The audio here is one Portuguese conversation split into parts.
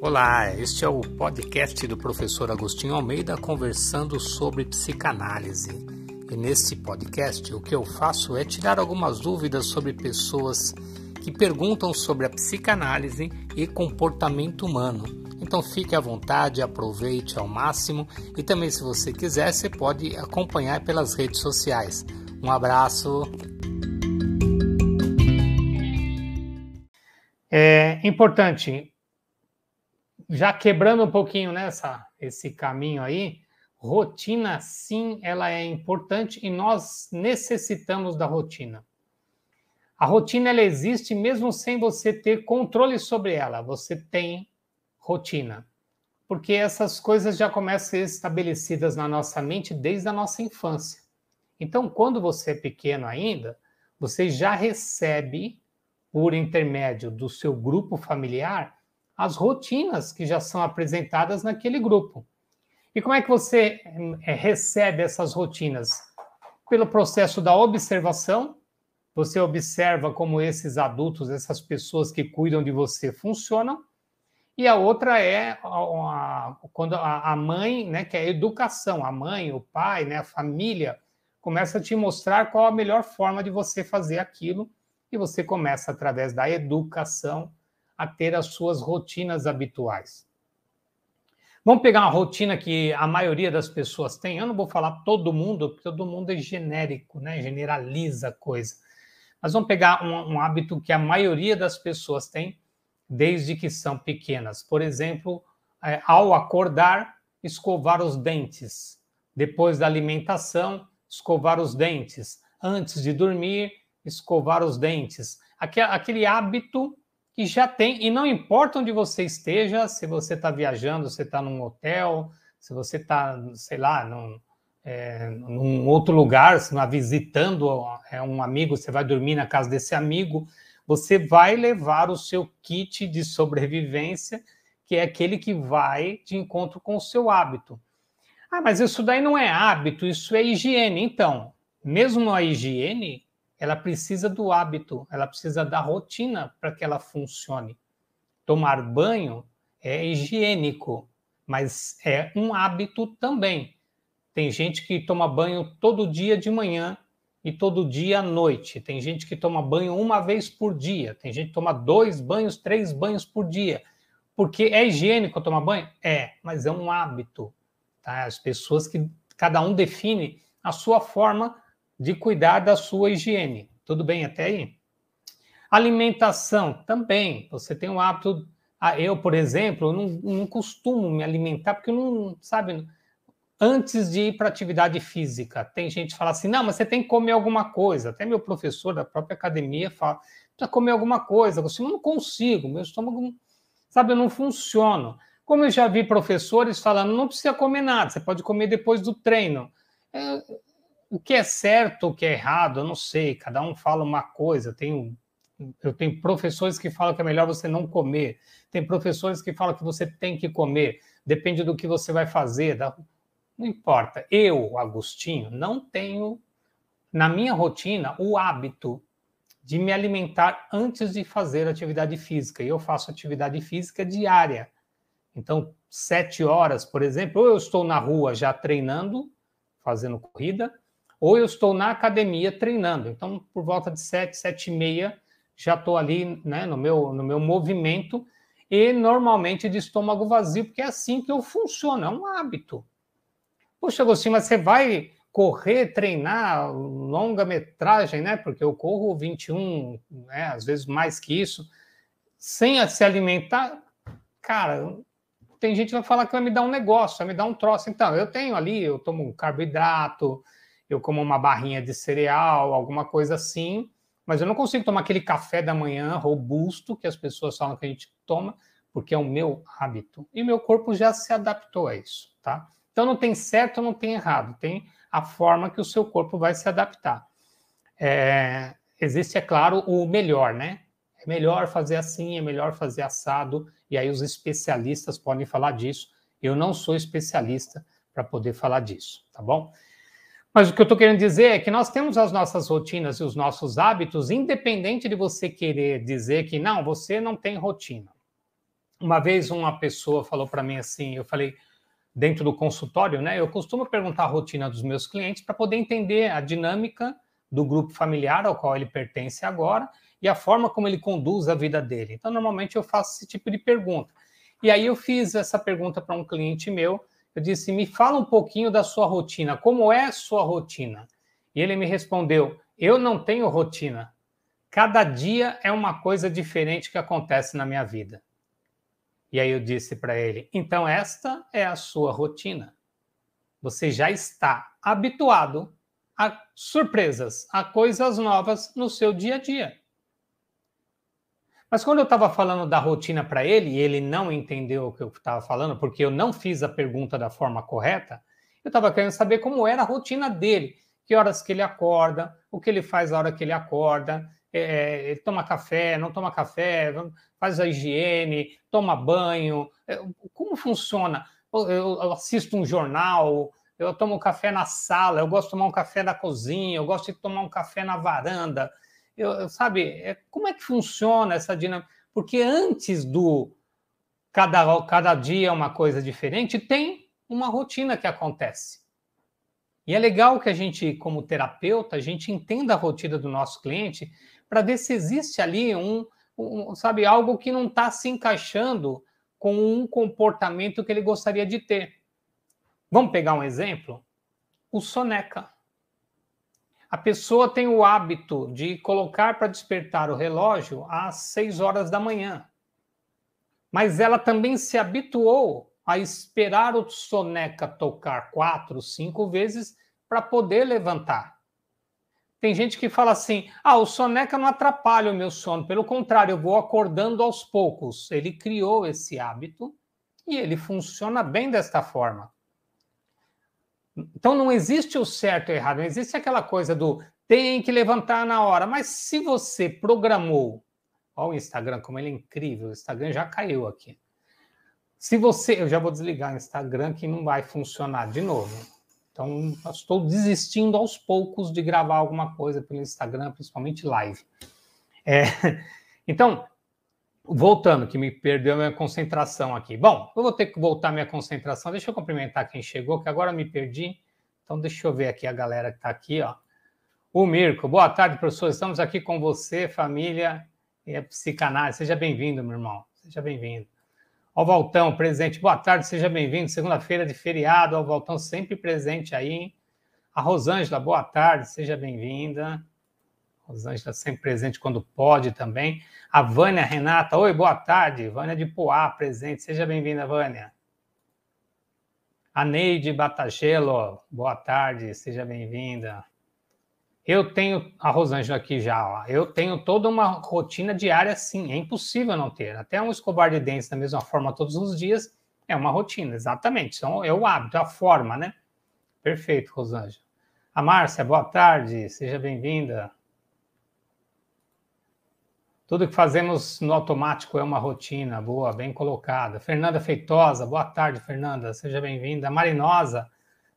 Olá, este é o podcast do professor Agostinho Almeida conversando sobre psicanálise. E neste podcast o que eu faço é tirar algumas dúvidas sobre pessoas que perguntam sobre a psicanálise e comportamento humano. Então fique à vontade, aproveite ao máximo e também se você quiser você pode acompanhar pelas redes sociais. Um abraço. É importante, já quebrando um pouquinho nessa esse caminho aí, rotina sim, ela é importante e nós necessitamos da rotina. A rotina ela existe mesmo sem você ter controle sobre ela. Você tem rotina. Porque essas coisas já começam a ser estabelecidas na nossa mente desde a nossa infância. Então, quando você é pequeno ainda, você já recebe por intermédio do seu grupo familiar as rotinas que já são apresentadas naquele grupo. E como é que você é, recebe essas rotinas? Pelo processo da observação, você observa como esses adultos, essas pessoas que cuidam de você funcionam, e a outra é a, a, quando a, a, mãe, né, que é a educação, a mãe, o pai, né, a família, começa a te mostrar qual a melhor forma de você fazer aquilo, e você começa, através da educação, a ter as suas rotinas habituais. Vamos pegar uma rotina que a maioria das pessoas tem. Eu não vou falar todo mundo, porque todo mundo é genérico, né? generaliza a coisa. Mas vamos pegar um, um hábito que a maioria das pessoas tem desde que são pequenas. Por exemplo, é, ao acordar, escovar os dentes. Depois da alimentação, escovar os dentes. Antes de dormir, escovar os dentes. Aquele, aquele hábito que já tem, e não importa onde você esteja, se você está viajando, se está num hotel, se você está, sei lá, num, é, num outro lugar, se está visitando é, um amigo, você vai dormir na casa desse amigo, você vai levar o seu kit de sobrevivência, que é aquele que vai de encontro com o seu hábito. Ah, mas isso daí não é hábito, isso é higiene. Então, mesmo a higiene, ela precisa do hábito, ela precisa da rotina para que ela funcione. Tomar banho é higiênico, mas é um hábito também. Tem gente que toma banho todo dia de manhã e todo dia à noite. Tem gente que toma banho uma vez por dia. Tem gente que toma dois banhos, três banhos por dia. Porque é higiênico tomar banho? É, mas é um hábito. Tá? As pessoas que cada um define a sua forma de cuidar da sua higiene. Tudo bem até aí? Alimentação também. Você tem o hábito. Ah, eu, por exemplo, não, não costumo me alimentar porque eu não, sabe, antes de ir para atividade física. Tem gente que fala assim: não, mas você tem que comer alguma coisa. Até meu professor da própria academia fala: precisa comer alguma coisa. Eu não consigo, meu estômago, sabe, eu não funciona. Como eu já vi professores falando, não precisa comer nada, você pode comer depois do treino. É, o que é certo, o que é errado, eu não sei. Cada um fala uma coisa. Tenho, eu tenho professores que falam que é melhor você não comer. Tem professores que falam que você tem que comer. Depende do que você vai fazer. Não importa. Eu, Agostinho, não tenho na minha rotina o hábito de me alimentar antes de fazer atividade física. E eu faço atividade física diária. Então, sete horas, por exemplo, eu estou na rua já treinando, fazendo corrida, ou eu estou na academia treinando. Então, por volta de 7, 7 e meia, já estou ali né, no, meu, no meu movimento e normalmente de estômago vazio, porque é assim que eu funciono, é um hábito. Poxa, Agostinho, mas você vai correr, treinar longa metragem, né? Porque eu corro 21, né, às vezes mais que isso, sem se alimentar. Cara, tem gente que vai falar que vai me dar um negócio, vai me dar um troço. Então, eu tenho ali, eu tomo carboidrato, eu como uma barrinha de cereal, alguma coisa assim, mas eu não consigo tomar aquele café da manhã robusto que as pessoas falam que a gente toma, porque é o meu hábito. E meu corpo já se adaptou a isso, tá? Então não tem certo, não tem errado, tem a forma que o seu corpo vai se adaptar. É, existe, é claro, o melhor, né? É melhor fazer assim, é melhor fazer assado, e aí os especialistas podem falar disso. Eu não sou especialista para poder falar disso, tá bom? Mas o que eu estou querendo dizer é que nós temos as nossas rotinas e os nossos hábitos, independente de você querer dizer que não, você não tem rotina. Uma vez uma pessoa falou para mim assim, eu falei, dentro do consultório, né? Eu costumo perguntar a rotina dos meus clientes para poder entender a dinâmica do grupo familiar ao qual ele pertence agora e a forma como ele conduz a vida dele. Então, normalmente eu faço esse tipo de pergunta. E aí eu fiz essa pergunta para um cliente meu. Eu disse: "Me fala um pouquinho da sua rotina. Como é a sua rotina?" E ele me respondeu: "Eu não tenho rotina. Cada dia é uma coisa diferente que acontece na minha vida." E aí eu disse para ele: "Então esta é a sua rotina. Você já está habituado a surpresas, a coisas novas no seu dia a dia. Mas quando eu estava falando da rotina para ele, e ele não entendeu o que eu estava falando, porque eu não fiz a pergunta da forma correta, eu estava querendo saber como era a rotina dele, que horas que ele acorda, o que ele faz na hora que ele acorda, é, é ele toma café, não toma café, faz a higiene, toma banho, é, como funciona? Eu, eu assisto um jornal, eu tomo café na sala, eu gosto de tomar um café na cozinha, eu gosto de tomar um café na varanda. Eu, sabe, é, como é que funciona essa dinâmica? Porque antes do cada, cada dia é uma coisa diferente, tem uma rotina que acontece. E é legal que a gente, como terapeuta, a gente entenda a rotina do nosso cliente para ver se existe ali um, um sabe, algo que não está se encaixando com um comportamento que ele gostaria de ter. Vamos pegar um exemplo? O soneca. A pessoa tem o hábito de colocar para despertar o relógio às 6 horas da manhã. Mas ela também se habituou a esperar o soneca tocar quatro, cinco vezes para poder levantar. Tem gente que fala assim: ah, o soneca não atrapalha o meu sono, pelo contrário, eu vou acordando aos poucos. Ele criou esse hábito e ele funciona bem desta forma. Então não existe o certo e o errado, não existe aquela coisa do tem que levantar na hora. Mas se você programou, olha o Instagram, como ele é incrível, o Instagram já caiu aqui. Se você, eu já vou desligar o Instagram que não vai funcionar de novo. Então, estou desistindo aos poucos de gravar alguma coisa pelo Instagram, principalmente live. É, então, voltando, que me perdeu minha concentração aqui. Bom, eu vou ter que voltar minha concentração. Deixa eu cumprimentar quem chegou, que agora me perdi. Então, deixa eu ver aqui a galera que está aqui, ó. O Mirko, boa tarde, professor. Estamos aqui com você, família e a psicanálise. Seja bem-vindo, meu irmão. Seja bem-vindo. Ó, Valtão, presente. Boa tarde, seja bem-vindo. Segunda-feira de feriado. Ó, Valtão, sempre presente aí. A Rosângela, boa tarde, seja bem-vinda. Rosângela sempre presente quando pode também. A Vânia Renata, oi, boa tarde. Vânia de Poá, presente. Seja bem-vinda, Vânia. A Neide Batagelo, boa tarde, seja bem-vinda. Eu tenho a Rosângela aqui já, ó. eu tenho toda uma rotina diária, sim, é impossível não ter. Até um escovar de dentes da mesma forma todos os dias é uma rotina, exatamente. Então, é o hábito, é a forma, né? Perfeito, Rosângela. A Márcia, boa tarde, seja bem-vinda. Tudo que fazemos no automático é uma rotina boa, bem colocada. Fernanda Feitosa, boa tarde, Fernanda, seja bem-vinda. Marinosa,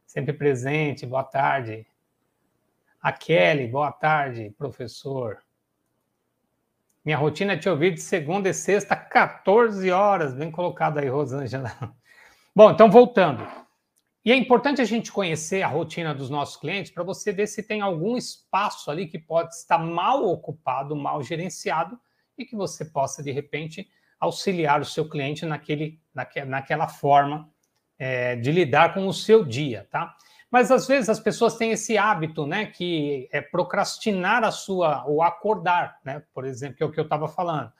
sempre presente, boa tarde. A Kelly, boa tarde, professor. Minha rotina é te ouvir de segunda e sexta, 14 horas, bem colocado aí, Rosângela. Bom, então voltando. E é importante a gente conhecer a rotina dos nossos clientes para você ver se tem algum espaço ali que pode estar mal ocupado, mal gerenciado e que você possa, de repente, auxiliar o seu cliente naquele, naque, naquela forma é, de lidar com o seu dia, tá? Mas às vezes as pessoas têm esse hábito, né, que é procrastinar a sua, ou acordar, né, por exemplo, que é o que eu estava falando.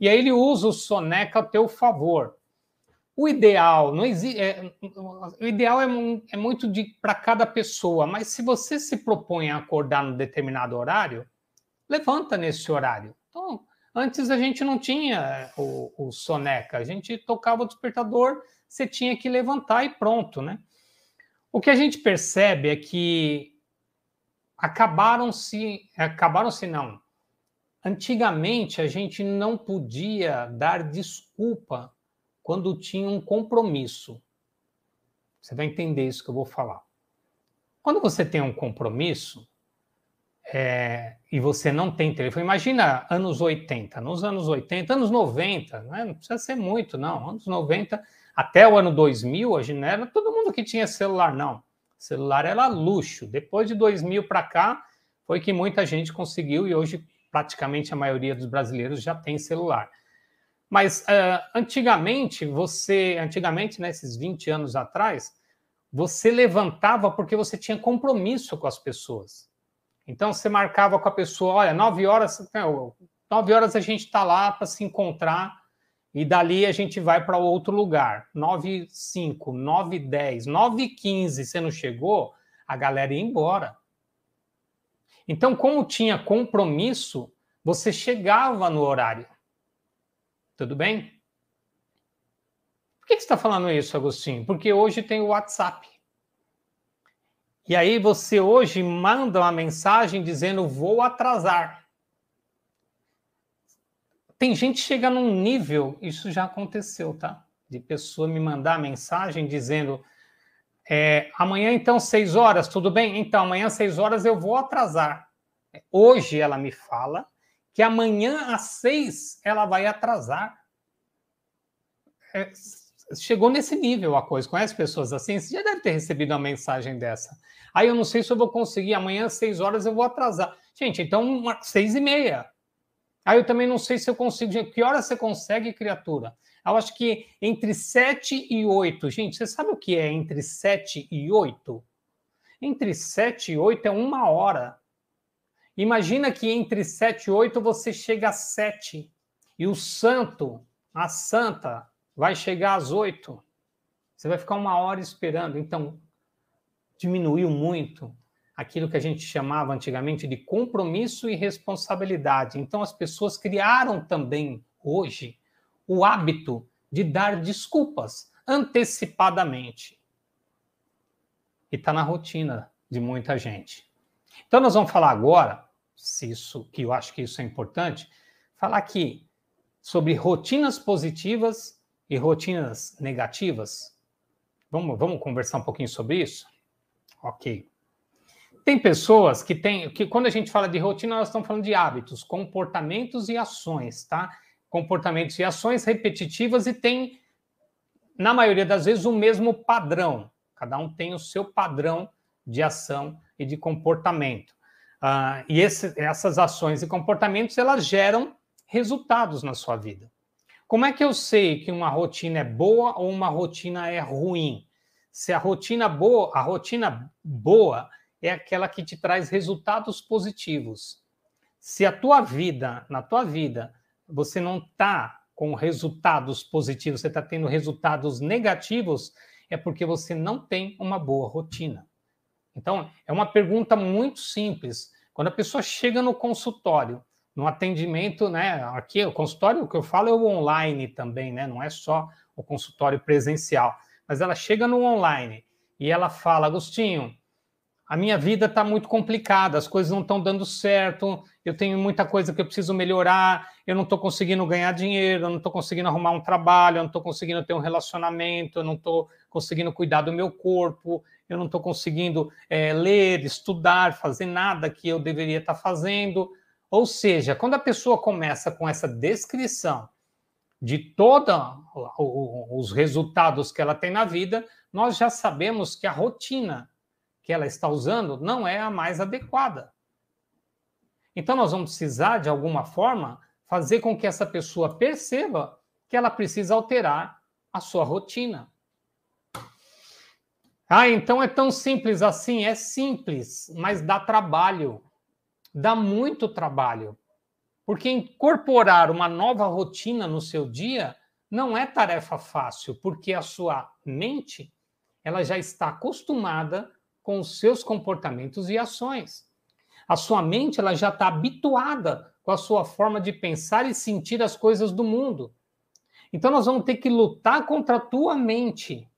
E aí ele usa o soneca a teu favor. O ideal não existe. É, o ideal é, é muito para cada pessoa, mas se você se propõe a acordar num determinado horário, levanta nesse horário. Então, antes a gente não tinha o, o soneca, a gente tocava o despertador, você tinha que levantar e pronto, né? O que a gente percebe é que acabaram-se, acabaram-se não. Antigamente a gente não podia dar desculpa quando tinha um compromisso. Você vai entender isso que eu vou falar. Quando você tem um compromisso, é, e você não tem telefone. Imagina anos 80, nos anos 80, anos 90, né? não precisa ser muito, não. Anos 90 até o ano 2000, a gente não era todo mundo que tinha celular, não. Celular era luxo. Depois de 2000 para cá, foi que muita gente conseguiu e hoje praticamente a maioria dos brasileiros já tem celular. Mas uh, antigamente, você, antigamente, nesses né, 20 anos atrás, você levantava porque você tinha compromisso com as pessoas. Então você marcava com a pessoa, olha, 9 horas, 9 horas a gente está lá para se encontrar e dali a gente vai para outro lugar. 9 5, 9 10, 9 15, você não chegou, a galera ia embora. Então, como tinha compromisso, você chegava no horário. Tudo bem? Por que você está falando isso, Agostinho? Porque hoje tem o WhatsApp. E aí você hoje manda uma mensagem dizendo vou atrasar. Tem gente que chega num nível, isso já aconteceu, tá? De pessoa me mandar mensagem dizendo é, amanhã então seis horas, tudo bem? Então amanhã seis horas eu vou atrasar. Hoje ela me fala que amanhã às seis ela vai atrasar. É, chegou nesse nível a coisa. Conhece pessoas assim? Você já deve ter recebido uma mensagem dessa. Aí eu não sei se eu vou conseguir, amanhã às seis horas eu vou atrasar. Gente, então seis e meia. Aí eu também não sei se eu consigo. Que hora você consegue, criatura? Eu acho que entre 7 e 8. Gente, você sabe o que é entre 7 e 8? Entre 7 e 8 é uma hora. Imagina que entre 7 e 8 você chega às 7 e o santo, a santa, vai chegar às 8. Você vai ficar uma hora esperando. Então, diminuiu muito aquilo que a gente chamava antigamente de compromisso e responsabilidade. Então, as pessoas criaram também, hoje, o hábito de dar desculpas antecipadamente. E está na rotina de muita gente. Então, nós vamos falar agora, se isso, que eu acho que isso é importante, falar aqui sobre rotinas positivas e rotinas negativas. Vamos, vamos conversar um pouquinho sobre isso? Ok. Tem pessoas que têm, que quando a gente fala de rotina, nós estamos falando de hábitos, comportamentos e ações, tá? Comportamentos e ações repetitivas e tem, na maioria das vezes, o mesmo padrão. Cada um tem o seu padrão de ação e de comportamento. Uh, e esse, essas ações e comportamentos, elas geram resultados na sua vida. Como é que eu sei que uma rotina é boa ou uma rotina é ruim? Se a rotina boa, a rotina boa é aquela que te traz resultados positivos. Se a tua vida, na tua vida, você não está com resultados positivos, você está tendo resultados negativos, é porque você não tem uma boa rotina. Então, é uma pergunta muito simples. Quando a pessoa chega no consultório, no atendimento, né? Aqui, o consultório, o que eu falo é o online também, né? Não é só o consultório presencial mas ela chega no online e ela fala: Agostinho, a minha vida está muito complicada, as coisas não estão dando certo, eu tenho muita coisa que eu preciso melhorar, eu não estou conseguindo ganhar dinheiro, eu não estou conseguindo arrumar um trabalho, eu não estou conseguindo ter um relacionamento, eu não estou conseguindo cuidar do meu corpo, eu não estou conseguindo é, ler, estudar, fazer nada que eu deveria estar tá fazendo. Ou seja, quando a pessoa começa com essa descrição de todos os resultados que ela tem na vida, nós já sabemos que a rotina que ela está usando não é a mais adequada. Então, nós vamos precisar, de alguma forma, fazer com que essa pessoa perceba que ela precisa alterar a sua rotina. Ah, então é tão simples assim? É simples, mas dá trabalho. Dá muito trabalho. Porque incorporar uma nova rotina no seu dia não é tarefa fácil, porque a sua mente ela já está acostumada com os seus comportamentos e ações. A sua mente ela já está habituada com a sua forma de pensar e sentir as coisas do mundo. Então nós vamos ter que lutar contra a tua mente.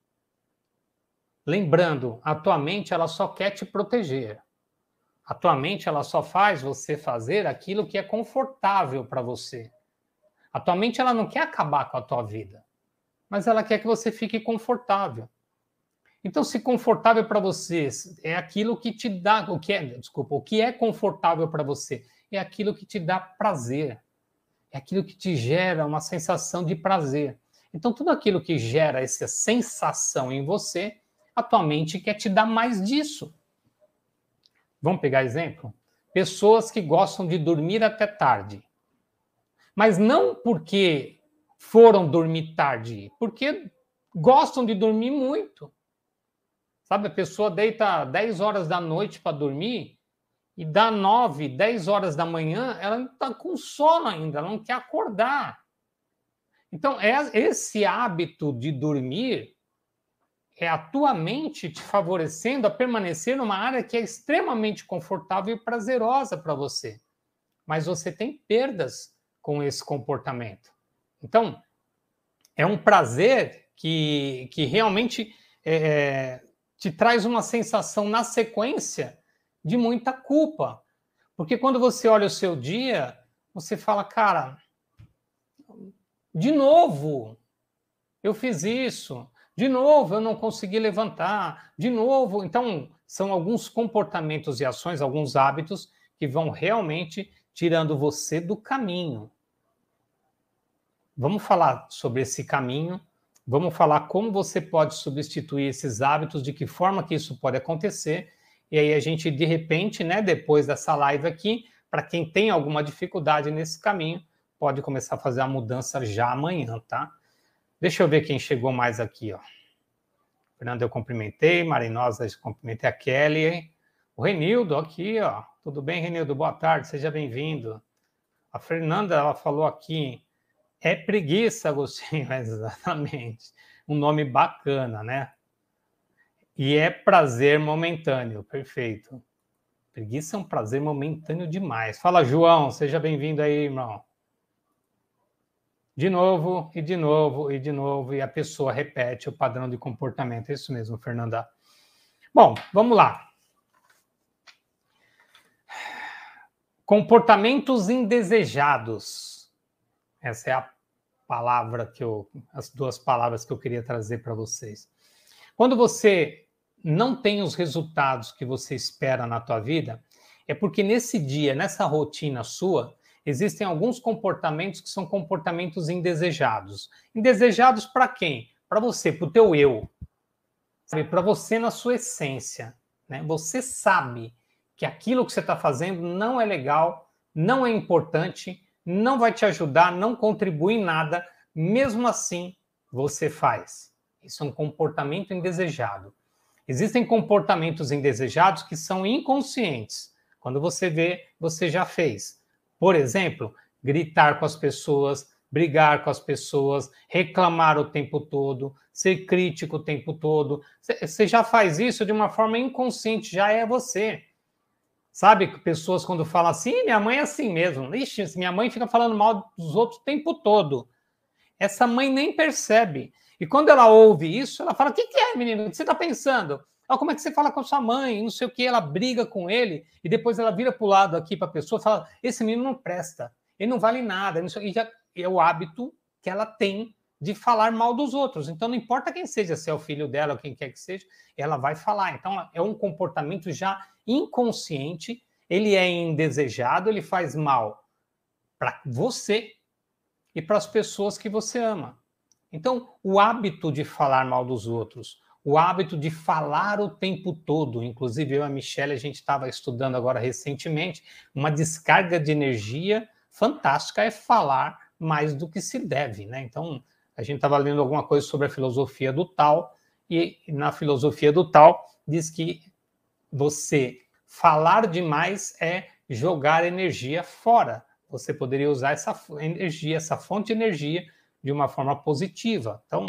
Lembrando, a tua mente ela só quer te proteger. A tua mente ela só faz você fazer aquilo que é confortável para você. A tua mente ela não quer acabar com a tua vida, mas ela quer que você fique confortável. Então, se confortável para você é aquilo que te dá, o que é, desculpa, o que é confortável para você é aquilo que te dá prazer, é aquilo que te gera uma sensação de prazer. Então, tudo aquilo que gera essa sensação em você, a tua mente quer te dar mais disso. Vamos pegar exemplo? Pessoas que gostam de dormir até tarde. Mas não porque foram dormir tarde, porque gostam de dormir muito. Sabe, a pessoa deita 10 horas da noite para dormir e dá 9, 10 horas da manhã, ela está com sono ainda, ela não quer acordar. Então, é esse hábito de dormir é a tua mente te favorecendo a permanecer numa área que é extremamente confortável e prazerosa para você. Mas você tem perdas com esse comportamento. Então, é um prazer que, que realmente é, te traz uma sensação na sequência de muita culpa. Porque quando você olha o seu dia, você fala, cara, de novo eu fiz isso, de novo eu não consegui levantar, de novo. Então, são alguns comportamentos e ações, alguns hábitos que vão realmente tirando você do caminho. Vamos falar sobre esse caminho Vamos falar como você pode substituir esses hábitos, de que forma que isso pode acontecer. E aí a gente, de repente, né, depois dessa live aqui, para quem tem alguma dificuldade nesse caminho, pode começar a fazer a mudança já amanhã, tá? Deixa eu ver quem chegou mais aqui, ó. Fernando, eu cumprimentei, Marinosa, cumprimentei a Kelly, o Renildo aqui, ó. Tudo bem, Renildo? Boa tarde, seja bem-vindo. A Fernanda, ela falou aqui, é preguiça, Agostinho, exatamente. Um nome bacana, né? E é prazer momentâneo, perfeito. Preguiça é um prazer momentâneo demais. Fala, João, seja bem-vindo aí, irmão. De novo, e de novo, e de novo, e a pessoa repete o padrão de comportamento. É isso mesmo, Fernanda. Bom, vamos lá. Comportamentos indesejados. Essa é a palavra que eu, as duas palavras que eu queria trazer para vocês. Quando você não tem os resultados que você espera na tua vida, é porque nesse dia, nessa rotina sua, existem alguns comportamentos que são comportamentos indesejados. Indesejados para quem? Para você, para o teu eu. Para você na sua essência. Né? Você sabe que aquilo que você está fazendo não é legal, não é importante, não vai te ajudar, não contribui em nada, mesmo assim você faz. Isso é um comportamento indesejado. Existem comportamentos indesejados que são inconscientes. Quando você vê, você já fez. Por exemplo, gritar com as pessoas, brigar com as pessoas, reclamar o tempo todo, ser crítico o tempo todo. Você já faz isso de uma forma inconsciente, já é você. Sabe, pessoas quando falam assim, minha mãe é assim mesmo. Ixi, minha mãe fica falando mal dos outros o tempo todo. Essa mãe nem percebe. E quando ela ouve isso, ela fala: O que, que é, menino? O que você está pensando? Ah, como é que você fala com a sua mãe? Não sei o que. Ela briga com ele e depois ela vira para o lado aqui para a pessoa e fala: Esse menino não presta, ele não vale nada. E já é o hábito que ela tem de falar mal dos outros. Então, não importa quem seja, se é o filho dela ou quem quer que seja, ela vai falar. Então, é um comportamento já inconsciente, ele é indesejado, ele faz mal para você e para as pessoas que você ama. Então, o hábito de falar mal dos outros, o hábito de falar o tempo todo, inclusive eu e a Michelle, a gente estava estudando agora recentemente, uma descarga de energia fantástica é falar mais do que se deve, né? Então, a gente estava lendo alguma coisa sobre a filosofia do tal, e na filosofia do tal diz que você falar demais é jogar energia fora. Você poderia usar essa energia, essa fonte de energia, de uma forma positiva. Então,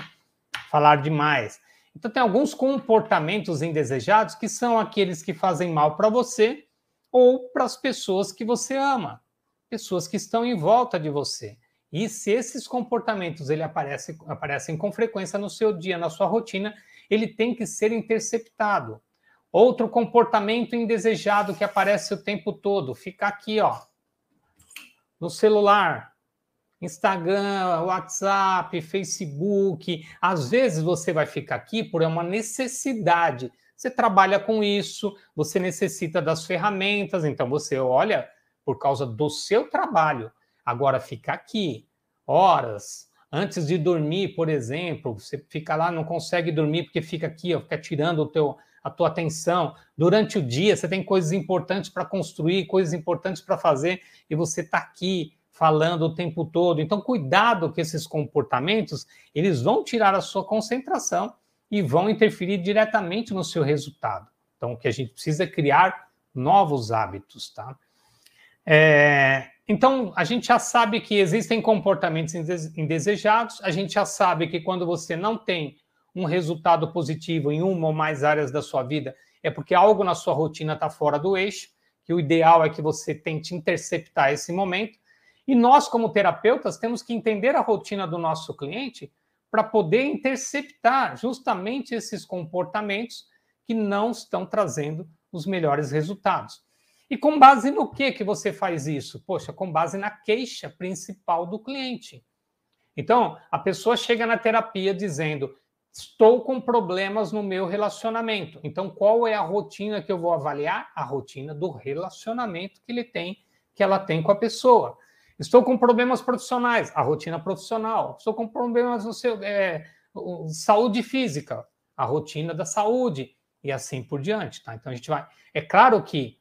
falar demais. Então, tem alguns comportamentos indesejados que são aqueles que fazem mal para você ou para as pessoas que você ama, pessoas que estão em volta de você. E se esses comportamentos ele aparece, aparecem com frequência no seu dia, na sua rotina, ele tem que ser interceptado. Outro comportamento indesejado que aparece o tempo todo, fica aqui, ó, no celular, Instagram, WhatsApp, Facebook. Às vezes você vai ficar aqui por uma necessidade. Você trabalha com isso, você necessita das ferramentas, então você olha por causa do seu trabalho. Agora fica aqui horas antes de dormir, por exemplo, você fica lá, não consegue dormir porque fica aqui, ó, fica tirando o teu a tua atenção. Durante o dia, você tem coisas importantes para construir, coisas importantes para fazer, e você está aqui falando o tempo todo. Então, cuidado que esses comportamentos, eles vão tirar a sua concentração e vão interferir diretamente no seu resultado. Então, o que a gente precisa é criar novos hábitos, tá? É, então, a gente já sabe que existem comportamentos indesejados, a gente já sabe que quando você não tem um resultado positivo em uma ou mais áreas da sua vida, é porque algo na sua rotina está fora do eixo, que o ideal é que você tente interceptar esse momento e nós, como terapeutas, temos que entender a rotina do nosso cliente para poder interceptar justamente esses comportamentos que não estão trazendo os melhores resultados. E com base no que que você faz isso? Poxa, com base na queixa principal do cliente. Então, a pessoa chega na terapia dizendo: "Estou com problemas no meu relacionamento". Então, qual é a rotina que eu vou avaliar? A rotina do relacionamento que ele tem, que ela tem com a pessoa. Estou com problemas profissionais, a rotina profissional. Estou com problemas no seu é, saúde física, a rotina da saúde e assim por diante, tá? Então a gente vai. É claro que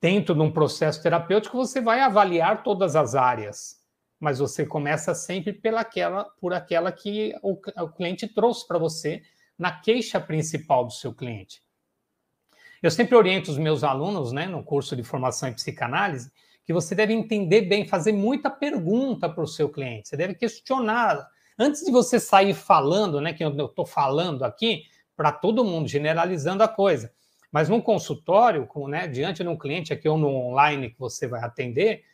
dentro de um processo terapêutico você vai avaliar todas as áreas, mas você começa sempre pelaquela, por aquela que o, o cliente trouxe para você na queixa principal do seu cliente. Eu sempre oriento os meus alunos, né, no curso de formação em psicanálise, que você deve entender bem, fazer muita pergunta para o seu cliente. Você deve questionar. Antes de você sair falando, né, que eu estou falando aqui, para todo mundo, generalizando a coisa. Mas num consultório, com, né, diante de um cliente aqui ou no online que você vai atender,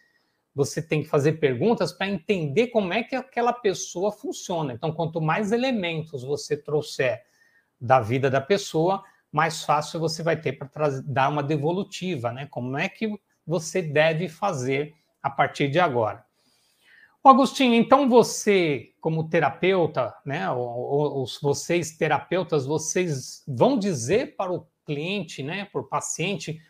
você tem que fazer perguntas para entender como é que aquela pessoa funciona. Então, quanto mais elementos você trouxer da vida da pessoa, mais fácil você vai ter para dar uma devolutiva, né? Como é que você deve fazer a partir de agora. Agostinho, então você, como terapeuta, né, ou, vocês terapeutas, vocês vão dizer para o cliente, né, para o paciente,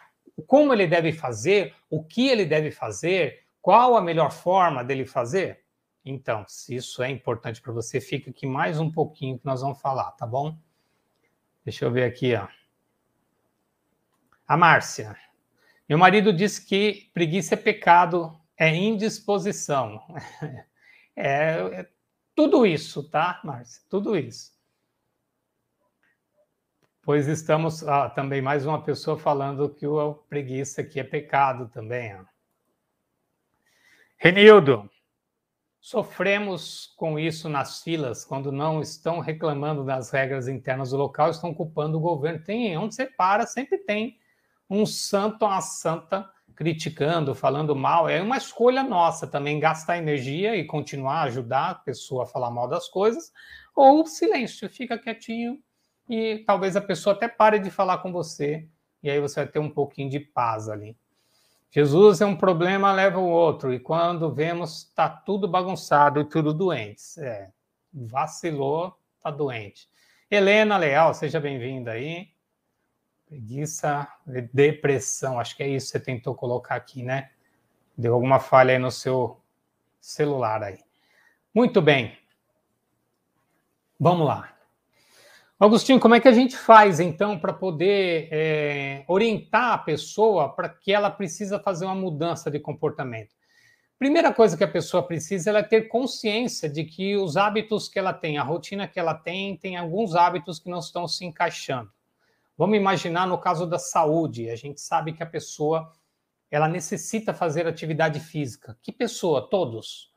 como ele deve fazer, o que ele deve fazer, qual a melhor forma dele fazer? Então, se isso é importante para você, fica aqui mais um pouquinho que nós vamos falar, tá bom? Deixa eu ver aqui, ó. A Márcia. Meu marido disse que preguiça é pecado, é indisposição. É, é tudo isso, tá, Márcia? Tudo isso. Pois estamos ah, também mais uma pessoa falando que o preguiça aqui é pecado também. Ó. Renildo, sofremos com isso nas filas quando não estão reclamando das regras internas do local, estão culpando o governo. Tem onde você para, sempre tem um santo ou uma santa criticando, falando mal. É uma escolha nossa também gastar energia e continuar a ajudar a pessoa a falar mal das coisas, ou silêncio, fica quietinho e talvez a pessoa até pare de falar com você e aí você vai ter um pouquinho de paz ali. Jesus é um problema, leva o outro, e quando vemos, está tudo bagunçado e tudo doente. É, vacilou, está doente. Helena Leal, seja bem-vinda aí. Preguiça, depressão, acho que é isso que você tentou colocar aqui, né? Deu alguma falha aí no seu celular aí. Muito bem. Vamos lá. Augustinho, como é que a gente faz então para poder é, orientar a pessoa para que ela precisa fazer uma mudança de comportamento? Primeira coisa que a pessoa precisa é ter consciência de que os hábitos que ela tem, a rotina que ela tem, tem alguns hábitos que não estão se encaixando. Vamos imaginar no caso da saúde, a gente sabe que a pessoa ela necessita fazer atividade física. Que pessoa? Todos.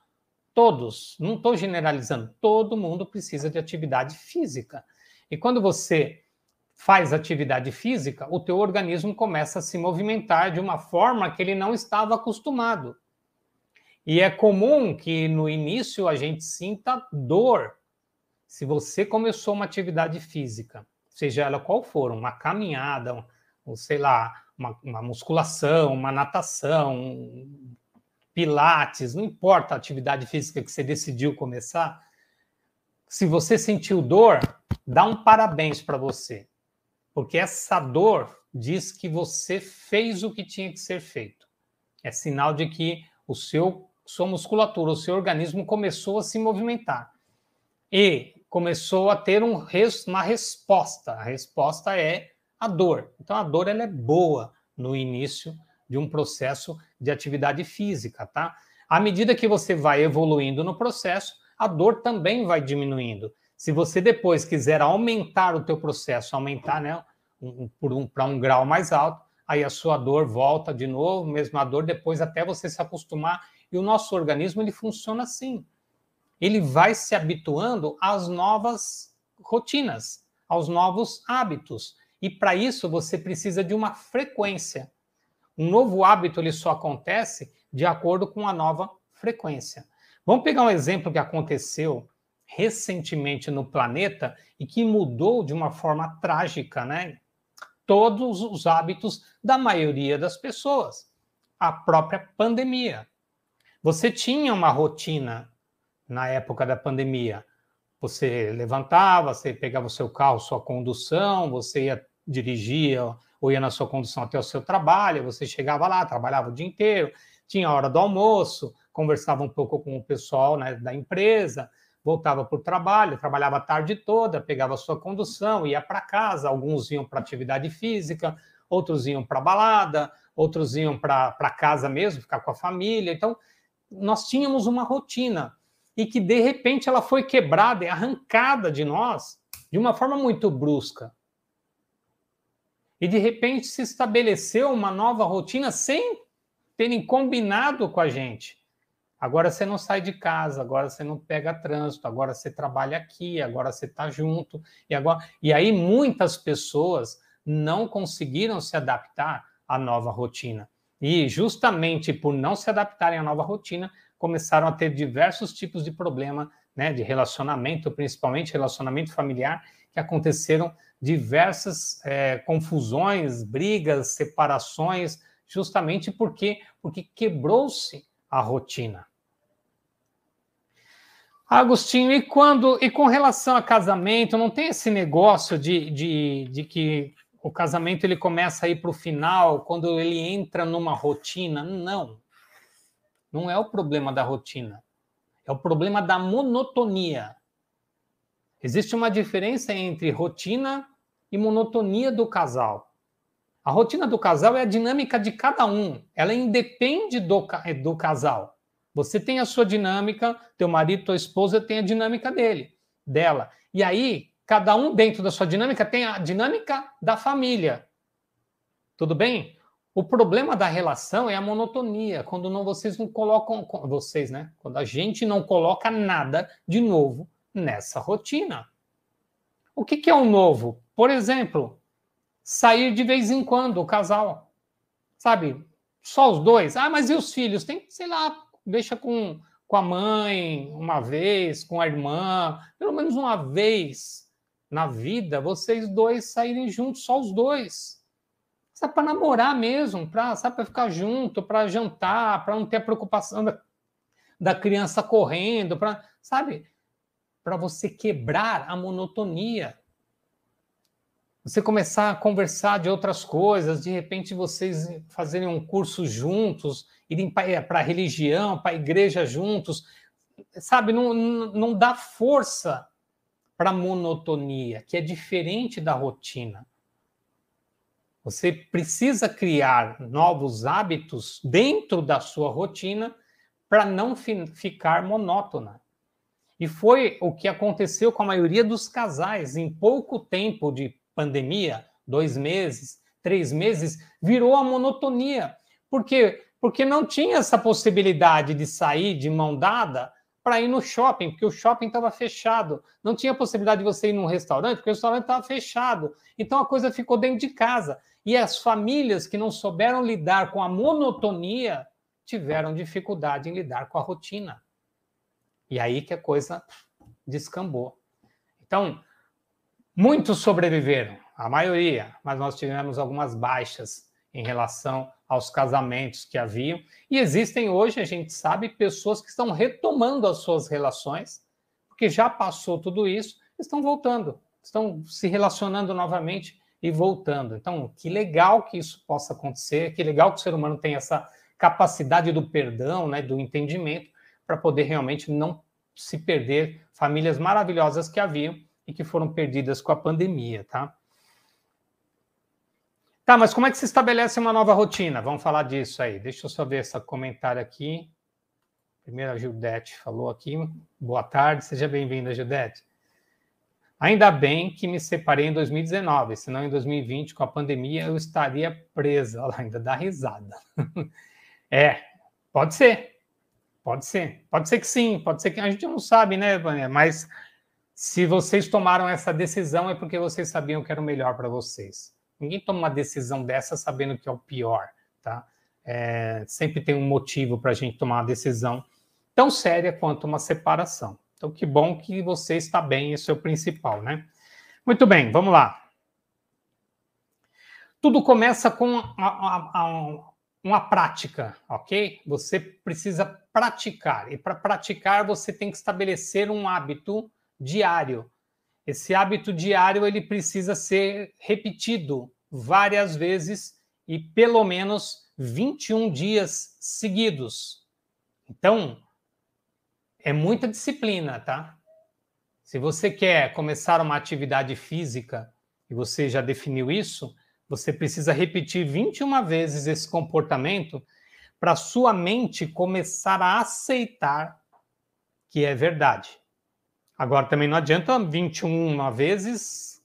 Todos. Não estou generalizando. Todo mundo precisa de atividade física. E quando você faz atividade física, o teu organismo começa a se movimentar de uma forma que ele não estava acostumado. E é comum que no início a gente sinta dor se você começou uma atividade física seja ela qual for, uma caminhada, ou sei lá, uma, uma musculação, uma natação, pilates, não importa a atividade física que você decidiu começar, se você sentiu dor, dá um parabéns para você, porque essa dor diz que você fez o que tinha que ser feito. É sinal de que o seu sua musculatura, o seu organismo começou a se movimentar e começou a ter um, uma resposta. A resposta é a dor. Então a dor ela é boa no início de um processo de atividade física, tá? À medida que você vai evoluindo no processo, a dor também vai diminuindo. Se você depois quiser aumentar o teu processo, aumentar, né, um, um, para um grau mais alto, aí a sua dor volta de novo, mesma dor, depois até você se acostumar. E o nosso organismo ele funciona assim. Ele vai se habituando às novas rotinas, aos novos hábitos. E para isso você precisa de uma frequência. Um novo hábito ele só acontece de acordo com a nova frequência. Vamos pegar um exemplo que aconteceu recentemente no planeta e que mudou de uma forma trágica, né? Todos os hábitos da maioria das pessoas. A própria pandemia. Você tinha uma rotina na época da pandemia. Você levantava, você pegava o seu carro, sua condução, você ia dirigir ou ia na sua condução até o seu trabalho, você chegava lá, trabalhava o dia inteiro, tinha a hora do almoço, conversava um pouco com o pessoal né, da empresa, voltava para o trabalho, trabalhava a tarde toda, pegava a sua condução, ia para casa, alguns iam para atividade física, outros iam para balada, outros iam para casa mesmo, ficar com a família. Então, nós tínhamos uma rotina e que, de repente, ela foi quebrada e arrancada de nós de uma forma muito brusca. E, de repente, se estabeleceu uma nova rotina sem terem combinado com a gente. Agora você não sai de casa, agora você não pega trânsito, agora você trabalha aqui, agora você está junto. E, agora... e aí muitas pessoas não conseguiram se adaptar à nova rotina. E justamente por não se adaptarem à nova rotina, começaram a ter diversos tipos de problema né, de relacionamento, principalmente relacionamento familiar, que aconteceram diversas é, confusões, brigas, separações, justamente porque, porque quebrou-se a rotina. Agostinho, e quando e com relação a casamento, não tem esse negócio de, de, de que o casamento ele começa a ir para o final quando ele entra numa rotina? Não. Não é o problema da rotina. É o problema da monotonia. Existe uma diferença entre rotina e monotonia do casal. A rotina do casal é a dinâmica de cada um, ela independe do, do casal. Você tem a sua dinâmica, teu marido, tua esposa tem a dinâmica dele, dela. E aí, cada um dentro da sua dinâmica tem a dinâmica da família. Tudo bem? O problema da relação é a monotonia, quando não vocês não colocam vocês, né? Quando a gente não coloca nada de novo nessa rotina. O que, que é o novo? Por exemplo, sair de vez em quando, o casal. Sabe? Só os dois. Ah, mas e os filhos? Tem, sei lá, deixa com, com a mãe uma vez, com a irmã, pelo menos uma vez na vida, vocês dois saírem juntos, só os dois. Sabe, para namorar mesmo, para ficar junto, para jantar, para não ter a preocupação da, da criança correndo, para, sabe? Para você quebrar a monotonia você começar a conversar de outras coisas, de repente vocês fazerem um curso juntos, irem para a religião, para a igreja juntos, sabe? Não, não dá força para a monotonia, que é diferente da rotina. Você precisa criar novos hábitos dentro da sua rotina para não fi ficar monótona. E foi o que aconteceu com a maioria dos casais. Em pouco tempo de pandemia, dois meses, três meses, virou a monotonia. Por quê? Porque não tinha essa possibilidade de sair de mão dada para ir no shopping, porque o shopping estava fechado. Não tinha possibilidade de você ir num restaurante, porque o restaurante estava fechado. Então a coisa ficou dentro de casa. E as famílias que não souberam lidar com a monotonia tiveram dificuldade em lidar com a rotina. E aí que a coisa descambou. Então, Muitos sobreviveram, a maioria, mas nós tivemos algumas baixas em relação aos casamentos que haviam. E existem hoje, a gente sabe, pessoas que estão retomando as suas relações, porque já passou tudo isso, estão voltando, estão se relacionando novamente e voltando. Então, que legal que isso possa acontecer, que legal que o ser humano tem essa capacidade do perdão, né, do entendimento, para poder realmente não se perder famílias maravilhosas que haviam e que foram perdidas com a pandemia, tá? Tá, mas como é que se estabelece uma nova rotina? Vamos falar disso aí. Deixa eu só ver esse comentário aqui. Primeiro a Gildete falou aqui. Boa tarde, seja bem-vinda, Gildete. Ainda bem que me separei em 2019, senão em 2020, com a pandemia, eu estaria presa. Ela ainda dá risada. é, pode ser. Pode ser. Pode ser que sim, pode ser que a gente não sabe, né, Vânia? Mas se vocês tomaram essa decisão é porque vocês sabiam que era o melhor para vocês. Ninguém toma uma decisão dessa sabendo que é o pior, tá? É, sempre tem um motivo para a gente tomar uma decisão tão séria quanto uma separação. Então, que bom que você está bem, isso é o principal, né? Muito bem, vamos lá. Tudo começa com a, a, a, uma prática, ok? Você precisa praticar. E para praticar, você tem que estabelecer um hábito diário. Esse hábito diário ele precisa ser repetido várias vezes e pelo menos 21 dias seguidos. Então, é muita disciplina, tá? Se você quer começar uma atividade física e você já definiu isso, você precisa repetir 21 vezes esse comportamento para sua mente começar a aceitar que é verdade. Agora também não adianta 21 vezes,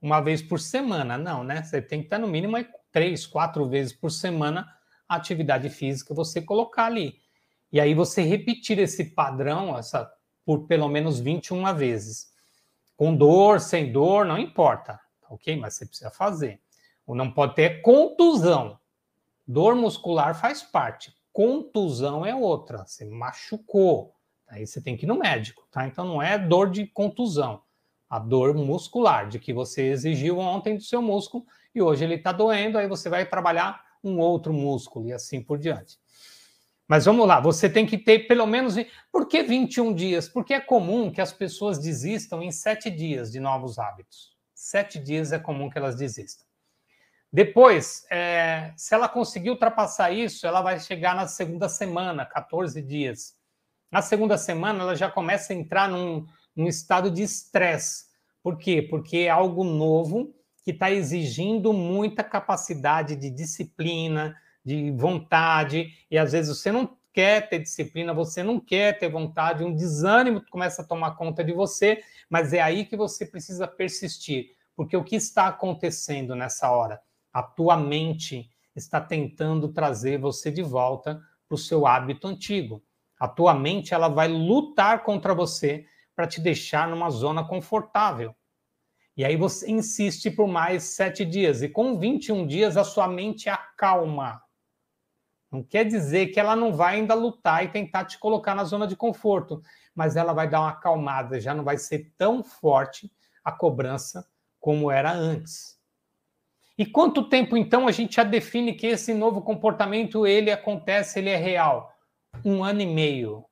uma vez por semana, não, né? Você tem que estar no mínimo três, quatro vezes por semana a atividade física você colocar ali. E aí você repetir esse padrão essa, por pelo menos 21 vezes. Com dor, sem dor, não importa, ok? Mas você precisa fazer. Ou não pode ter contusão. Dor muscular faz parte. Contusão é outra. Você machucou Aí você tem que ir no médico, tá? Então não é dor de contusão, a dor muscular, de que você exigiu ontem do seu músculo e hoje ele está doendo, aí você vai trabalhar um outro músculo e assim por diante. Mas vamos lá, você tem que ter pelo menos. Por que 21 dias? Porque é comum que as pessoas desistam em sete dias de novos hábitos. Sete dias é comum que elas desistam. Depois, é, se ela conseguir ultrapassar isso, ela vai chegar na segunda semana, 14 dias. Na segunda semana, ela já começa a entrar num, num estado de estresse. Por quê? Porque é algo novo que está exigindo muita capacidade de disciplina, de vontade, e às vezes você não quer ter disciplina, você não quer ter vontade, um desânimo começa a tomar conta de você, mas é aí que você precisa persistir, porque o que está acontecendo nessa hora? A tua mente está tentando trazer você de volta para o seu hábito antigo. A tua mente ela vai lutar contra você para te deixar numa zona confortável. E aí você insiste por mais sete dias. E com 21 dias a sua mente acalma. Não quer dizer que ela não vai ainda lutar e tentar te colocar na zona de conforto, mas ela vai dar uma acalmada, já não vai ser tão forte a cobrança como era antes. E quanto tempo então a gente já define que esse novo comportamento ele acontece, ele é real? Um ano e meio,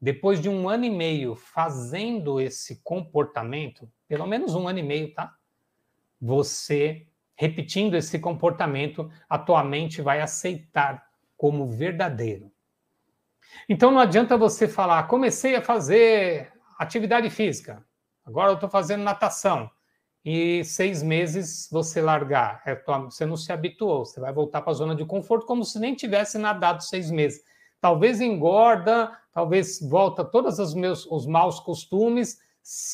depois de um ano e meio fazendo esse comportamento, pelo menos um ano e meio, tá? Você repetindo esse comportamento, a tua mente vai aceitar como verdadeiro. Então não adianta você falar, comecei a fazer atividade física, agora eu estou fazendo natação, e seis meses você largar, é, você não se habituou, você vai voltar para a zona de conforto como se nem tivesse nadado seis meses talvez engorda, talvez volta todos os meus os maus costumes,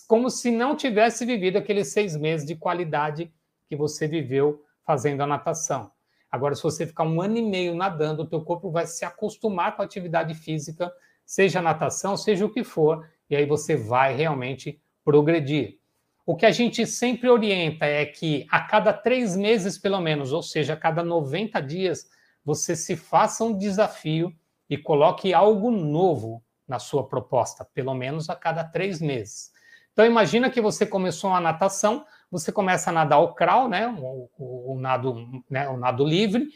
como se não tivesse vivido aqueles seis meses de qualidade que você viveu fazendo a natação. Agora, se você ficar um ano e meio nadando, o teu corpo vai se acostumar com a atividade física, seja natação, seja o que for, e aí você vai realmente progredir. O que a gente sempre orienta é que a cada três meses, pelo menos, ou seja, a cada 90 dias, você se faça um desafio e coloque algo novo na sua proposta, pelo menos a cada três meses. Então, imagina que você começou a natação, você começa a nadar o crawl, né, o, o, o nado, né, o nado livre,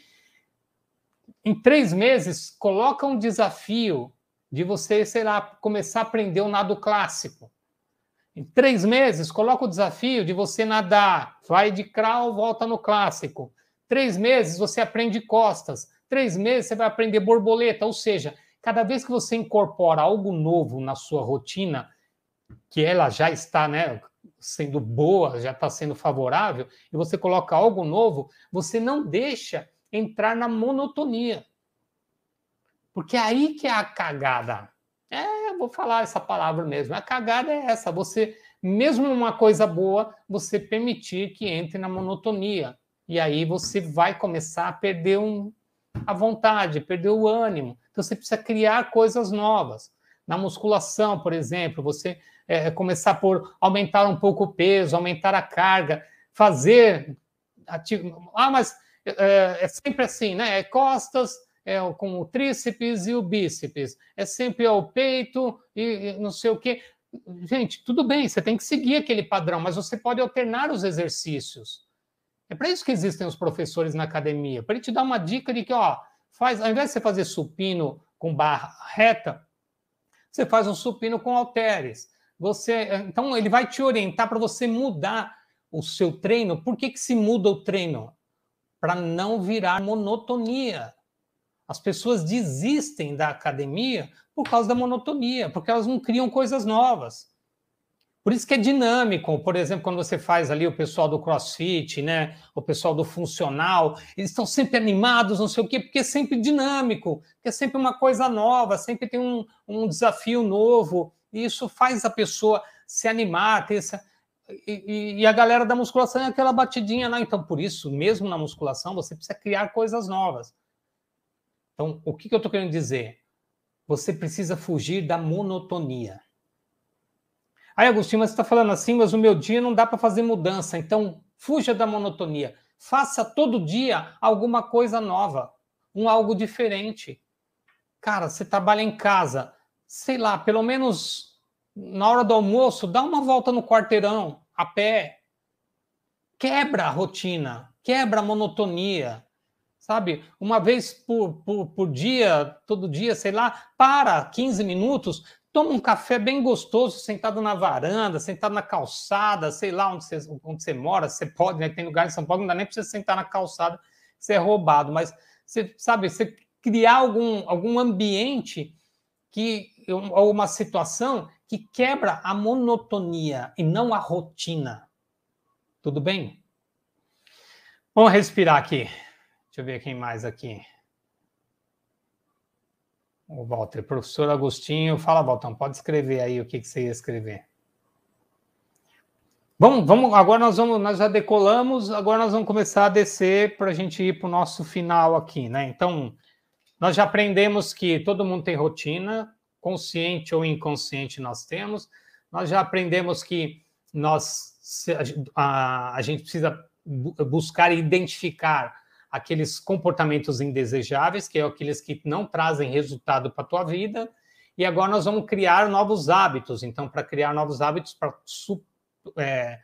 em três meses, coloca um desafio de você, sei lá, começar a aprender o nado clássico. Em três meses, coloca o desafio de você nadar, vai de crawl, volta no clássico. Três meses, você aprende costas. Três meses, você vai aprender borboleta. Ou seja, cada vez que você incorpora algo novo na sua rotina, que ela já está né, sendo boa, já está sendo favorável, e você coloca algo novo, você não deixa entrar na monotonia. Porque é aí que é a cagada. É, eu vou falar essa palavra mesmo. A cagada é essa, você, mesmo uma coisa boa, você permitir que entre na monotonia. E aí você vai começar a perder um, a vontade, perder o ânimo. Então você precisa criar coisas novas. Na musculação, por exemplo, você é, começar por aumentar um pouco o peso, aumentar a carga, fazer. Ativo. Ah, mas é, é, sempre assim, né? É costas é com o tríceps e o bíceps. É sempre o peito e, e não sei o quê. Gente, tudo bem, você tem que seguir aquele padrão, mas você pode alternar os exercícios. É para isso que existem os professores na academia, para ele te dar uma dica de que, ó, faz, ao invés de você fazer supino com barra reta, você faz um supino com halteres. Você, então ele vai te orientar para você mudar o seu treino. Por que, que se muda o treino? para não virar monotonia. As pessoas desistem da academia por causa da monotonia, porque elas não criam coisas novas. Por isso que é dinâmico, por exemplo, quando você faz ali o pessoal do CrossFit, né, o pessoal do funcional, eles estão sempre animados, não sei o quê, porque é sempre dinâmico, porque é sempre uma coisa nova, sempre tem um, um desafio novo, e isso faz a pessoa se animar, ter essa, e, e, a galera da musculação é aquela batidinha lá. Então, por isso, mesmo na musculação, você precisa criar coisas novas. Então, o que, que eu estou querendo dizer? Você precisa fugir da monotonia. Aí, Agostinho, mas você está falando assim, mas o meu dia não dá para fazer mudança. Então, fuja da monotonia. Faça todo dia alguma coisa nova, um algo diferente. Cara, você trabalha em casa, sei lá, pelo menos na hora do almoço, dá uma volta no quarteirão, a pé. Quebra a rotina, quebra a monotonia, sabe? Uma vez por, por, por dia, todo dia, sei lá, para 15 minutos, toma um café bem gostoso, sentado na varanda, sentado na calçada, sei lá onde você, onde você mora, você pode, né? Tem lugar em São Paulo, não dá nem para você sentar na calçada, você é roubado, mas você sabe, você criar algum, algum ambiente que, ou uma situação que quebra a monotonia e não a rotina. Tudo bem? Vamos respirar aqui. Deixa eu ver quem mais aqui. O Walter, professor Agostinho. Fala, Walter, pode escrever aí o que, que você ia escrever. Vamos, vamos, agora nós vamos, nós já decolamos, agora nós vamos começar a descer para a gente ir para o nosso final aqui, né? Então, nós já aprendemos que todo mundo tem rotina, consciente ou inconsciente nós temos. Nós já aprendemos que nós a, a gente precisa buscar identificar aqueles comportamentos indesejáveis, que é aqueles que não trazem resultado para a tua vida. E agora nós vamos criar novos hábitos. Então, para criar novos hábitos, para é,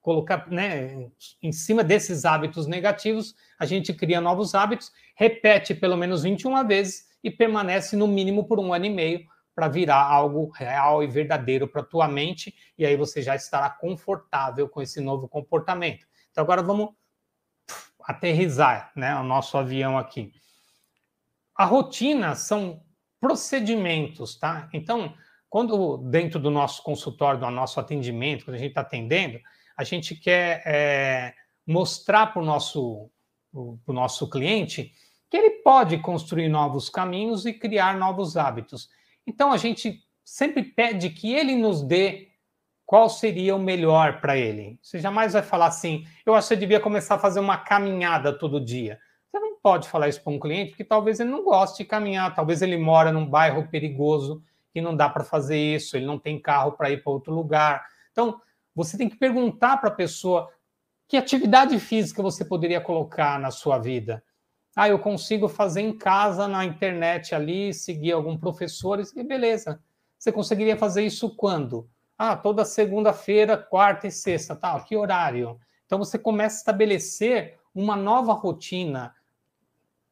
colocar né, em cima desses hábitos negativos, a gente cria novos hábitos, repete pelo menos 21 vezes e permanece no mínimo por um ano e meio para virar algo real e verdadeiro para a tua mente, e aí você já estará confortável com esse novo comportamento. Então agora vamos aterrizar né, o nosso avião aqui. A rotina são procedimentos, tá? Então, quando dentro do nosso consultório, do nosso atendimento, quando a gente está atendendo, a gente quer é, mostrar para o nosso, nosso cliente que ele pode construir novos caminhos e criar novos hábitos. Então a gente sempre pede que ele nos dê qual seria o melhor para ele. Você jamais vai falar assim, eu acho que você devia começar a fazer uma caminhada todo dia. Você não pode falar isso para um cliente, porque talvez ele não goste de caminhar, talvez ele mora num bairro perigoso e não dá para fazer isso, ele não tem carro para ir para outro lugar. Então, você tem que perguntar para a pessoa que atividade física você poderia colocar na sua vida. Ah, eu consigo fazer em casa, na internet ali, seguir algum professor, e beleza. Você conseguiria fazer isso quando? Ah, toda segunda-feira, quarta e sexta, tá? Que horário? Então você começa a estabelecer uma nova rotina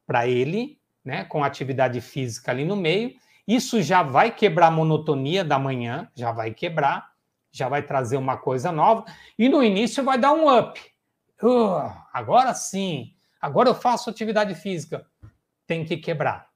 para ele né, com atividade física ali no meio. Isso já vai quebrar a monotonia da manhã, já vai quebrar, já vai trazer uma coisa nova. E no início vai dar um up. Uh, agora sim, agora eu faço atividade física. Tem que quebrar.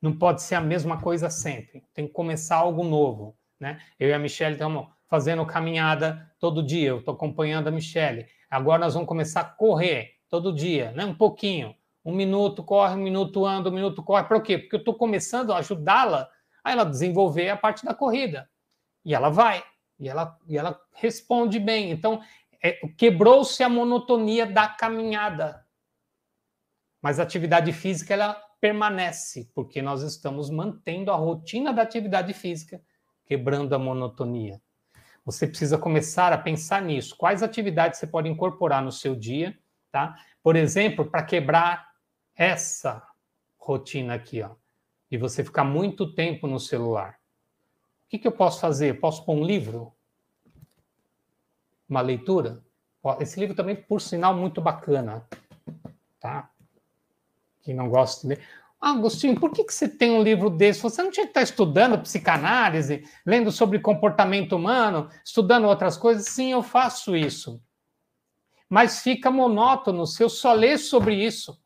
Não pode ser a mesma coisa sempre. Tem que começar algo novo. Né? Eu e a Michelle estamos fazendo caminhada todo dia. Eu estou acompanhando a Michelle. Agora nós vamos começar a correr todo dia, né? um pouquinho. Um minuto corre, um minuto anda, um minuto corre. Para quê? Porque eu estou começando a ajudá-la a ela desenvolver a parte da corrida. E ela vai. E ela, e ela responde bem. Então, é, quebrou-se a monotonia da caminhada. Mas a atividade física, ela permanece, porque nós estamos mantendo a rotina da atividade física, quebrando a monotonia. Você precisa começar a pensar nisso. Quais atividades você pode incorporar no seu dia, tá? Por exemplo, para quebrar essa rotina aqui, ó, de você ficar muito tempo no celular. O que, que eu posso fazer? Posso pôr um livro? Uma leitura? Esse livro também, por sinal, muito bacana, tá? Quem não gosta de ler. Ah, Agostinho, por que, que você tem um livro desse? Você não tinha que estar estudando psicanálise, lendo sobre comportamento humano, estudando outras coisas? Sim, eu faço isso. Mas fica monótono se eu só ler sobre isso.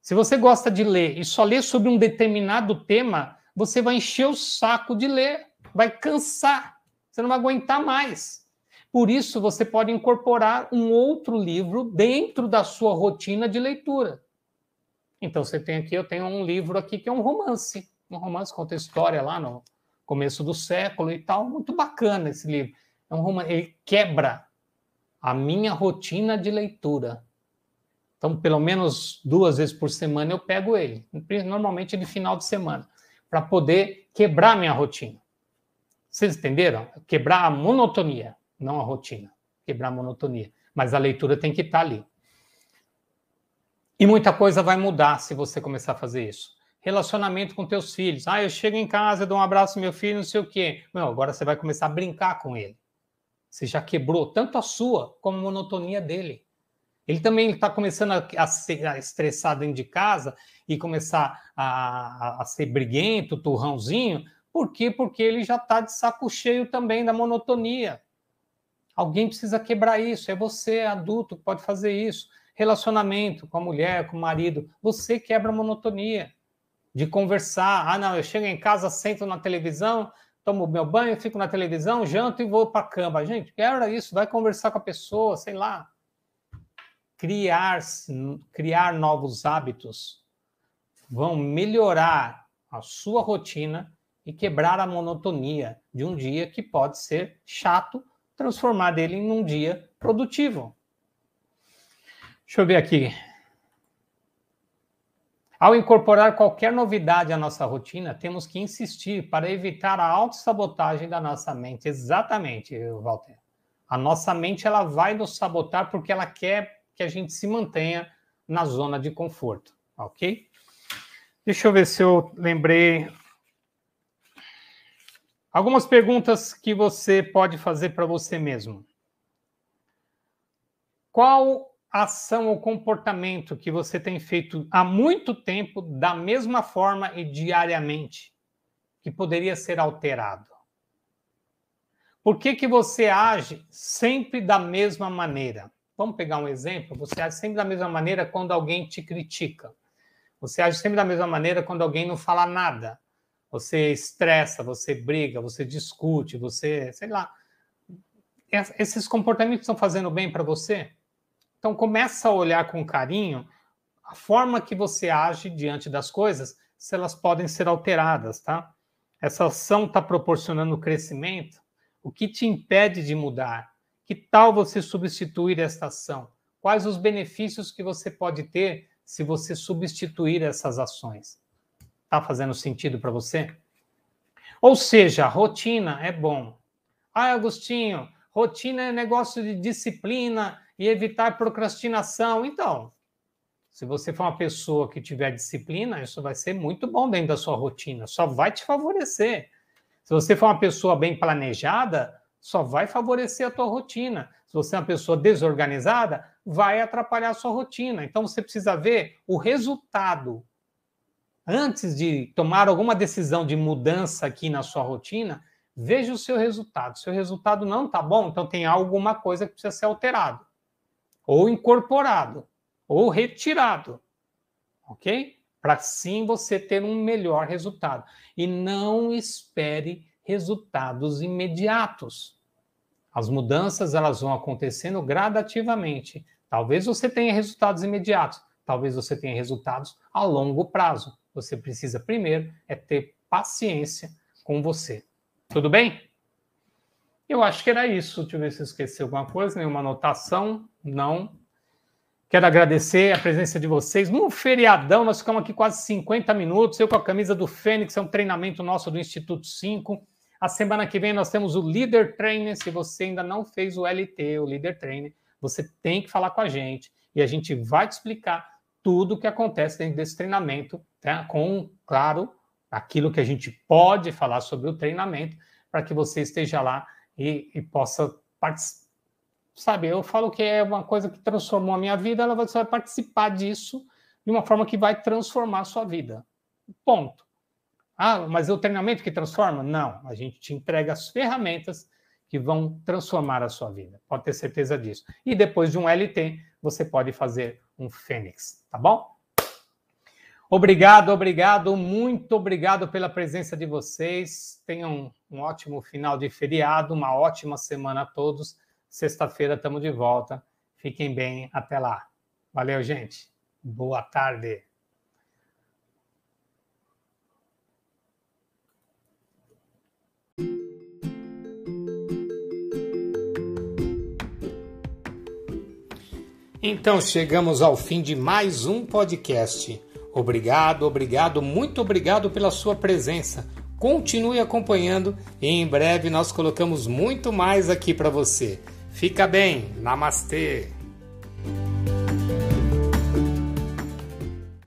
Se você gosta de ler e só ler sobre um determinado tema, você vai encher o saco de ler, vai cansar, você não vai aguentar mais. Por isso, você pode incorporar um outro livro dentro da sua rotina de leitura. Então, você tem aqui, eu tenho um livro aqui que é um romance. Um romance conta história lá no começo do século e tal. Muito bacana esse livro. É um romance, ele quebra a minha rotina de leitura. Então, pelo menos duas vezes por semana eu pego ele, normalmente de final de semana, para poder quebrar minha rotina. Vocês entenderam? Quebrar a monotonia, não a rotina. Quebrar a monotonia. Mas a leitura tem que estar tá ali. E muita coisa vai mudar se você começar a fazer isso. Relacionamento com teus filhos. Ah, eu chego em casa, dou um abraço ao meu filho, não sei o quê. Não, agora você vai começar a brincar com ele. Você já quebrou tanto a sua como a monotonia dele. Ele também está começando a, a, ser a estressar dentro de casa e começar a, a ser briguento, turrãozinho. Por quê? Porque ele já está de saco cheio também da monotonia. Alguém precisa quebrar isso. É você, adulto, que pode fazer isso relacionamento com a mulher, com o marido, você quebra a monotonia de conversar. Ah, não, eu chego em casa, sento na televisão, tomo meu banho, fico na televisão, janto e vou para a cama. Gente, quebra isso, vai conversar com a pessoa, sei lá. Criar, criar novos hábitos vão melhorar a sua rotina e quebrar a monotonia de um dia que pode ser chato, transformar dele em um dia produtivo. Deixa eu ver aqui. Ao incorporar qualquer novidade à nossa rotina, temos que insistir para evitar a autossabotagem da nossa mente. Exatamente, Walter. A nossa mente ela vai nos sabotar porque ela quer que a gente se mantenha na zona de conforto, ok? Deixa eu ver se eu lembrei. Algumas perguntas que você pode fazer para você mesmo. Qual ação ou comportamento que você tem feito há muito tempo da mesma forma e diariamente que poderia ser alterado? Por que, que você age sempre da mesma maneira? Vamos pegar um exemplo? Você age sempre da mesma maneira quando alguém te critica. Você age sempre da mesma maneira quando alguém não fala nada. Você estressa, você briga, você discute, você, sei lá. Esses comportamentos estão fazendo bem para você? Então começa a olhar com carinho a forma que você age diante das coisas, se elas podem ser alteradas, tá? Essa ação está proporcionando crescimento. O que te impede de mudar? Que tal você substituir esta ação? Quais os benefícios que você pode ter se você substituir essas ações? Está fazendo sentido para você? Ou seja, rotina é bom. Ah, Agostinho, rotina é negócio de disciplina, e evitar procrastinação. Então, se você for uma pessoa que tiver disciplina, isso vai ser muito bom dentro da sua rotina, só vai te favorecer. Se você for uma pessoa bem planejada, só vai favorecer a tua rotina. Se você é uma pessoa desorganizada, vai atrapalhar a sua rotina. Então você precisa ver o resultado antes de tomar alguma decisão de mudança aqui na sua rotina, veja o seu resultado. Se o resultado não está bom, então tem alguma coisa que precisa ser alterado, ou incorporado, ou retirado. Ok? Para sim você ter um melhor resultado. E não espere resultados imediatos. As mudanças elas vão acontecendo gradativamente. Talvez você tenha resultados imediatos, talvez você tenha resultados a longo prazo. Você precisa primeiro é ter paciência com você. Tudo bem? Eu acho que era isso. Deixa eu ver se eu esqueci alguma coisa, nenhuma anotação. Não. Quero agradecer a presença de vocês. No feriadão, nós ficamos aqui quase 50 minutos. Eu com a camisa do Fênix, é um treinamento nosso do Instituto 5. A semana que vem nós temos o Leader Trainer. Se você ainda não fez o LT, o Leader Trainer, você tem que falar com a gente e a gente vai te explicar tudo o que acontece dentro desse treinamento, tá? com, claro, aquilo que a gente pode falar sobre o treinamento, para que você esteja lá e, e possa participar. Sabe, eu falo que é uma coisa que transformou a minha vida, ela você vai participar disso de uma forma que vai transformar a sua vida. Ponto. Ah, mas é o treinamento que transforma? Não, a gente te entrega as ferramentas que vão transformar a sua vida. Pode ter certeza disso. E depois de um LT, você pode fazer um Fênix, tá bom? Obrigado, obrigado, muito obrigado pela presença de vocês. Tenham um ótimo final de feriado, uma ótima semana a todos. Sexta-feira estamos de volta. Fiquem bem, até lá. Valeu, gente. Boa tarde. Então chegamos ao fim de mais um podcast. Obrigado, obrigado, muito obrigado pela sua presença. Continue acompanhando e em breve nós colocamos muito mais aqui para você. Fica bem, namastê!